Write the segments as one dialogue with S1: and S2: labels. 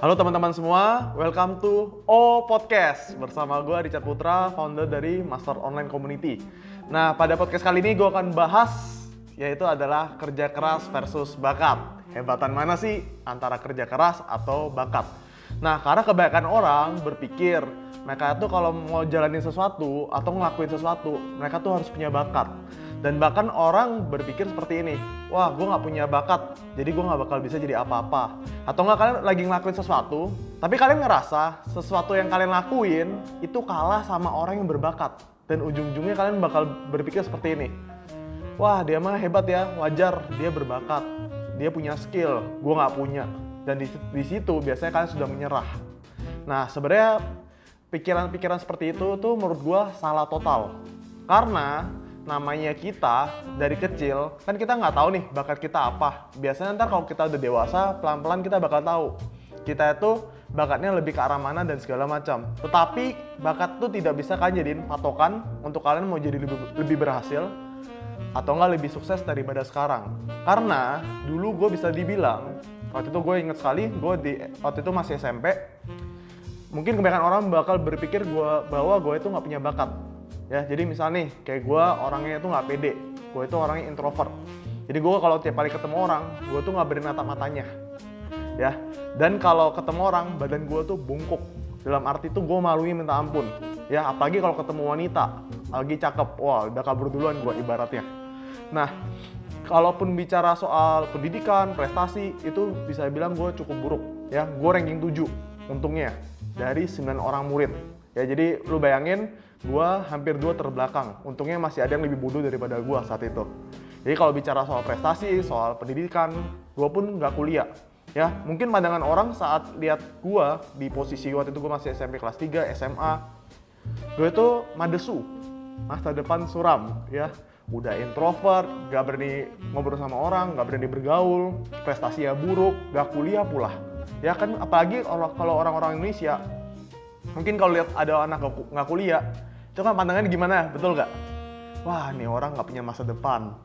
S1: Halo teman-teman semua, welcome to O Podcast bersama gue Richard Putra, founder dari Master Online Community. Nah, pada podcast kali ini gue akan bahas yaitu adalah kerja keras versus bakat. Hebatan mana sih antara kerja keras atau bakat? Nah, karena kebanyakan orang berpikir mereka itu kalau mau jalanin sesuatu atau ngelakuin sesuatu, mereka tuh harus punya bakat. Dan bahkan orang berpikir seperti ini, wah gue nggak punya bakat, jadi gue nggak bakal bisa jadi apa-apa. Atau nggak kalian lagi ngelakuin sesuatu, tapi kalian ngerasa sesuatu yang kalian lakuin itu kalah sama orang yang berbakat. Dan ujung-ujungnya kalian bakal berpikir seperti ini, wah dia mah hebat ya, wajar dia berbakat, dia punya skill, gue nggak punya. Dan di, di situ biasanya kalian sudah menyerah. Nah sebenarnya pikiran-pikiran seperti itu tuh menurut gue salah total. Karena namanya kita dari kecil kan kita nggak tahu nih bakat kita apa. Biasanya ntar kalau kita udah dewasa pelan-pelan kita bakal tahu. Kita itu bakatnya lebih ke arah mana dan segala macam. Tetapi bakat tuh tidak bisa kan jadiin patokan untuk kalian mau jadi lebih, lebih berhasil atau nggak lebih sukses daripada sekarang. Karena dulu gue bisa dibilang waktu itu gue inget sekali gue di waktu itu masih SMP mungkin kebanyakan orang bakal berpikir gue bahwa gue itu nggak punya bakat ya jadi misal nih kayak gue orangnya itu nggak pede. Gue itu orangnya introvert. Jadi gue kalau tiap kali ketemu orang gue tuh nggak berani natap matanya. Ya dan kalau ketemu orang badan gue tuh bungkuk. Dalam arti tuh gue maluin minta ampun. Ya apalagi kalau ketemu wanita. Lagi cakep. Wah udah kabur duluan gue ibaratnya. Nah kalaupun bicara soal pendidikan prestasi itu bisa bilang gue cukup buruk. Ya gue ranking 7 untungnya dari 9 orang murid. Ya jadi lu bayangin gue hampir dua terbelakang. Untungnya masih ada yang lebih bodoh daripada gue saat itu. Jadi kalau bicara soal prestasi, soal pendidikan, gue pun nggak kuliah. Ya, mungkin pandangan orang saat lihat gue di posisi waktu itu gue masih SMP kelas 3, SMA, gue itu madesu, masa depan suram, ya. Udah introvert, gak berani ngobrol sama orang, gak berani bergaul, prestasinya buruk, gak kuliah pula. Ya kan, apalagi kalau orang-orang Indonesia, mungkin kalau lihat ada anak nggak kuliah, kan pandangannya gimana, betul gak? Wah, nih orang nggak punya masa depan.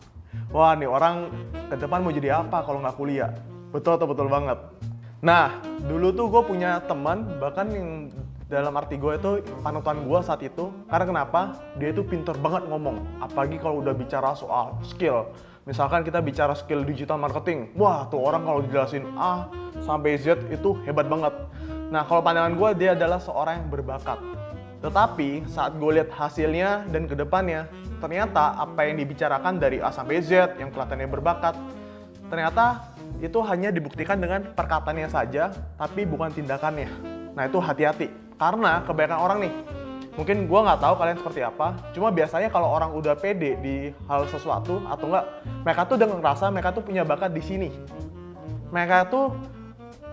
S1: Wah, nih orang ke depan mau jadi apa kalau nggak kuliah? Betul atau betul banget? Nah, dulu tuh gue punya teman, bahkan yang dalam arti gue itu panutan gue saat itu. Karena kenapa? Dia itu pinter banget ngomong. Apalagi kalau udah bicara soal skill. Misalkan kita bicara skill digital marketing. Wah, tuh orang kalau dijelasin A sampai Z itu hebat banget. Nah, kalau pandangan gue, dia adalah seorang yang berbakat tetapi saat gue lihat hasilnya dan ke depannya, ternyata apa yang dibicarakan dari A sampai Z yang kelihatannya berbakat, ternyata itu hanya dibuktikan dengan perkataannya saja, tapi bukan tindakannya. Nah itu hati-hati, karena kebanyakan orang nih, mungkin gue nggak tahu kalian seperti apa, cuma biasanya kalau orang udah pede di hal sesuatu atau enggak, mereka tuh udah ngerasa mereka tuh punya bakat di sini. Mereka tuh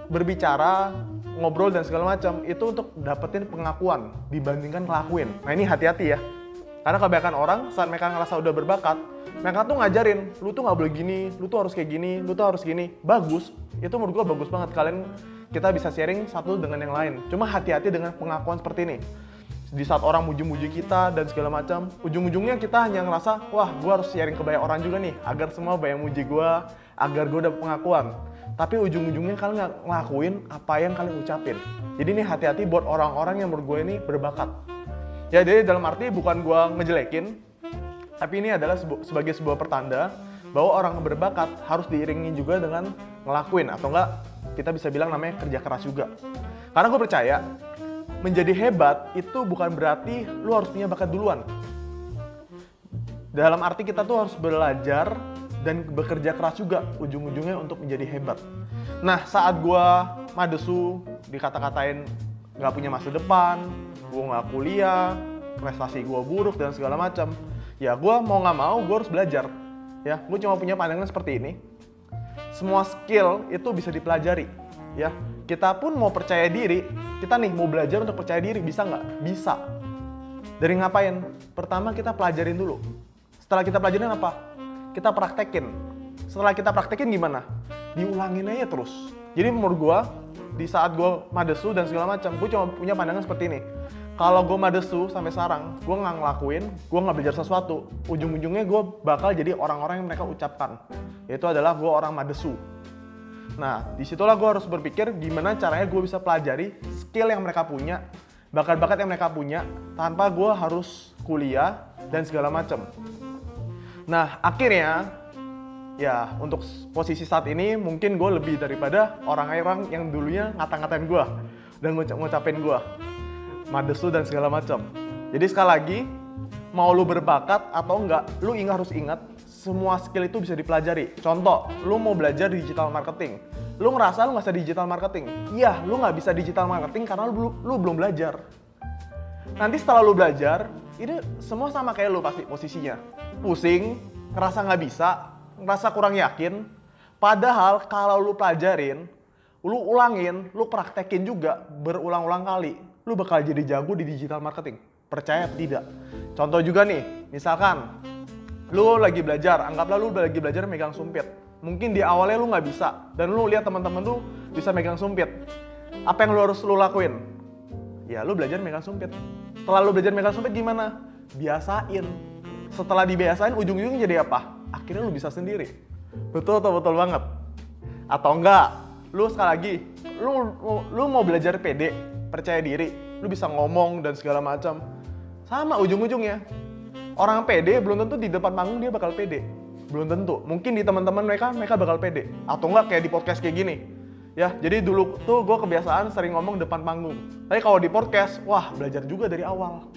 S1: berbicara ngobrol dan segala macam itu untuk dapetin pengakuan dibandingkan ngelakuin. Nah ini hati-hati ya. Karena kebanyakan orang saat mereka ngerasa udah berbakat, mereka tuh ngajarin, lu tuh nggak boleh gini, lu tuh harus kayak gini, lu tuh harus gini. Bagus, itu menurut gua bagus banget. Kalian kita bisa sharing satu dengan yang lain. Cuma hati-hati dengan pengakuan seperti ini. Di saat orang muji-muji kita dan segala macam, ujung-ujungnya kita hanya ngerasa, wah gua harus sharing ke banyak orang juga nih, agar semua banyak muji gua, agar gua dapet pengakuan tapi ujung-ujungnya kalian nggak ngelakuin apa yang kalian ucapin. Jadi ini hati-hati buat orang-orang yang menurut gue ini berbakat. Ya jadi dalam arti bukan gue ngejelekin, tapi ini adalah sebagai sebuah pertanda bahwa orang yang berbakat harus diiringi juga dengan ngelakuin atau enggak kita bisa bilang namanya kerja keras juga. Karena gue percaya menjadi hebat itu bukan berarti lu harus punya bakat duluan. Dalam arti kita tuh harus belajar dan bekerja keras juga ujung-ujungnya untuk menjadi hebat. Nah saat gue madesu dikata-katain nggak punya masa depan, gue nggak kuliah, prestasi gue buruk dan segala macam, ya gue mau nggak mau gue harus belajar. Ya, gue cuma punya pandangan seperti ini. Semua skill itu bisa dipelajari. Ya, kita pun mau percaya diri, kita nih mau belajar untuk percaya diri bisa nggak? Bisa. Dari ngapain? Pertama kita pelajarin dulu. Setelah kita pelajarin apa? kita praktekin. Setelah kita praktekin gimana? Diulangin aja terus. Jadi menurut gue, di saat gue madesu dan segala macam, gue cuma punya pandangan seperti ini. Kalau gue madesu sampai sekarang, gue nggak ngelakuin, gue nggak belajar sesuatu, ujung-ujungnya gue bakal jadi orang-orang yang mereka ucapkan. Yaitu adalah gue orang madesu. Nah, di situlah gue harus berpikir gimana caranya gue bisa pelajari skill yang mereka punya, bakat-bakat yang mereka punya, tanpa gue harus kuliah dan segala macam. Nah, akhirnya ya untuk posisi saat ini mungkin gue lebih daripada orang-orang yang dulunya ngata-ngatain gue dan ngucapin gue madesu dan segala macam. Jadi sekali lagi mau lu berbakat atau enggak, lu ingat harus ingat semua skill itu bisa dipelajari. Contoh, lu mau belajar digital marketing. Lu ngerasa lu nggak bisa digital marketing. Iya, lu nggak bisa digital marketing karena lu, lu belum belajar. Nanti setelah lu belajar, ini semua sama kayak lu pasti posisinya. Pusing, ngerasa nggak bisa, ngerasa kurang yakin. Padahal kalau lu pelajarin, lu ulangin, lu praktekin juga berulang-ulang kali, lu bakal jadi jago di digital marketing. Percaya tidak? Contoh juga nih, misalkan lu lagi belajar, anggaplah lu lagi belajar megang sumpit. Mungkin di awalnya lu nggak bisa, dan lu lihat teman-teman lu bisa megang sumpit. Apa yang lu harus lu lakuin? Ya lu belajar megang sumpit. Setelah lu belajar megang sumpit gimana? Biasain. Setelah dibiasain, ujung-ujungnya jadi apa? Akhirnya lu bisa sendiri. Betul atau betul banget? Atau enggak? Lu sekali lagi, lu, lu, mau belajar pede, percaya diri, lu bisa ngomong dan segala macam sama ujung-ujungnya. Orang pede belum tentu di depan panggung dia bakal pede. Belum tentu. Mungkin di teman-teman mereka mereka bakal pede. Atau enggak kayak di podcast kayak gini. Ya, jadi dulu tuh gue kebiasaan sering ngomong depan panggung. Tapi kalau di podcast, wah belajar juga dari awal.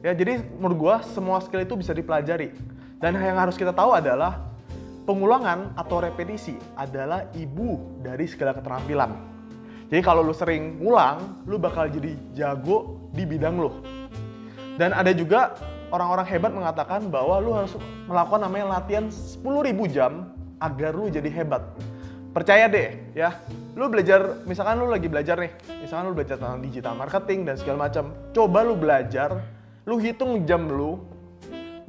S1: Ya, jadi menurut gue semua skill itu bisa dipelajari. Dan yang harus kita tahu adalah pengulangan atau repetisi adalah ibu dari segala keterampilan. Jadi kalau lu sering ngulang, lu bakal jadi jago di bidang lu. Dan ada juga orang-orang hebat mengatakan bahwa lu harus melakukan namanya latihan 10.000 jam agar lu jadi hebat. Percaya deh ya, lu belajar, misalkan lu lagi belajar nih, misalkan lu belajar tentang digital marketing dan segala macam. Coba lu belajar, lu hitung jam lu,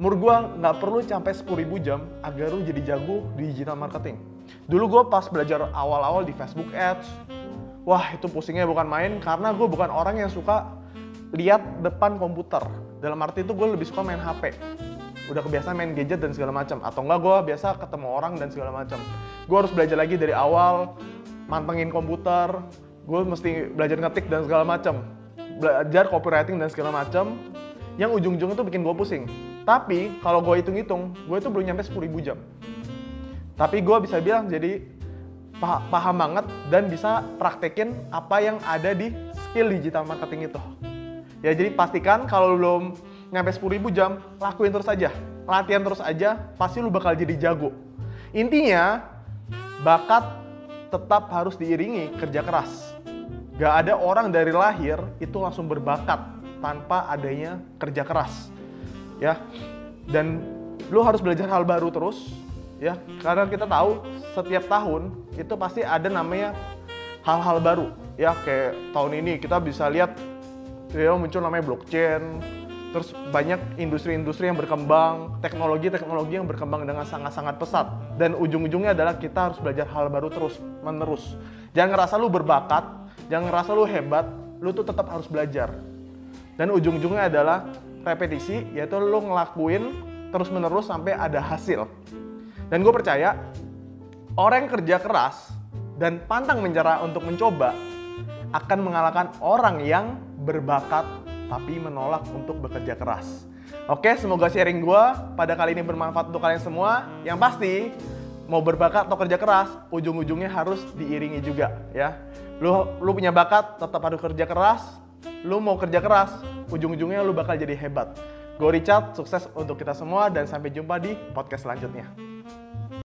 S1: menurut gua nggak perlu sampai 10.000 jam agar lu jadi jago di digital marketing. Dulu gua pas belajar awal-awal di Facebook Ads, wah itu pusingnya bukan main karena gue bukan orang yang suka lihat depan komputer. Dalam arti itu gue lebih suka main HP. Udah kebiasaan main gadget dan segala macam. Atau enggak gue biasa ketemu orang dan segala macam. Gue harus belajar lagi dari awal, mantengin komputer. Gue mesti belajar ngetik dan segala macam. Belajar copywriting dan segala macam. Yang ujung-ujungnya tuh bikin gue pusing. Tapi kalau gue hitung-hitung, gue itu belum nyampe 10.000 jam. Tapi gue bisa bilang jadi paham banget dan bisa praktekin apa yang ada di skill digital marketing itu. Ya jadi pastikan kalau belum nyampe 10.000 jam, lakuin terus aja. Latihan terus aja, pasti lu bakal jadi jago. Intinya, bakat tetap harus diiringi kerja keras. Gak ada orang dari lahir itu langsung berbakat tanpa adanya kerja keras. Ya. Dan lu harus belajar hal baru terus, ya. Karena kita tahu setiap tahun itu pasti ada namanya hal-hal baru. Ya, kayak tahun ini kita bisa lihat ya muncul namanya blockchain. Terus banyak industri-industri yang berkembang teknologi-teknologi yang berkembang dengan sangat-sangat pesat. Dan ujung-ujungnya adalah kita harus belajar hal baru terus menerus jangan ngerasa lu berbakat jangan ngerasa lu hebat lu tuh tetap harus belajar. Dan ujung-ujungnya adalah repetisi yaitu lu ngelakuin terus menerus sampai ada hasil. Dan gue percaya orang yang kerja keras dan pantang menyerah untuk mencoba akan mengalahkan orang yang berbakat tapi menolak untuk bekerja keras. Oke, semoga sharing gue pada kali ini bermanfaat untuk kalian semua. Yang pasti, mau berbakat atau kerja keras, ujung-ujungnya harus diiringi juga ya. Lu, lu punya bakat, tetap harus kerja keras. Lu mau kerja keras, ujung-ujungnya lu bakal jadi hebat. Gue Richard, sukses untuk kita semua dan sampai jumpa di podcast selanjutnya.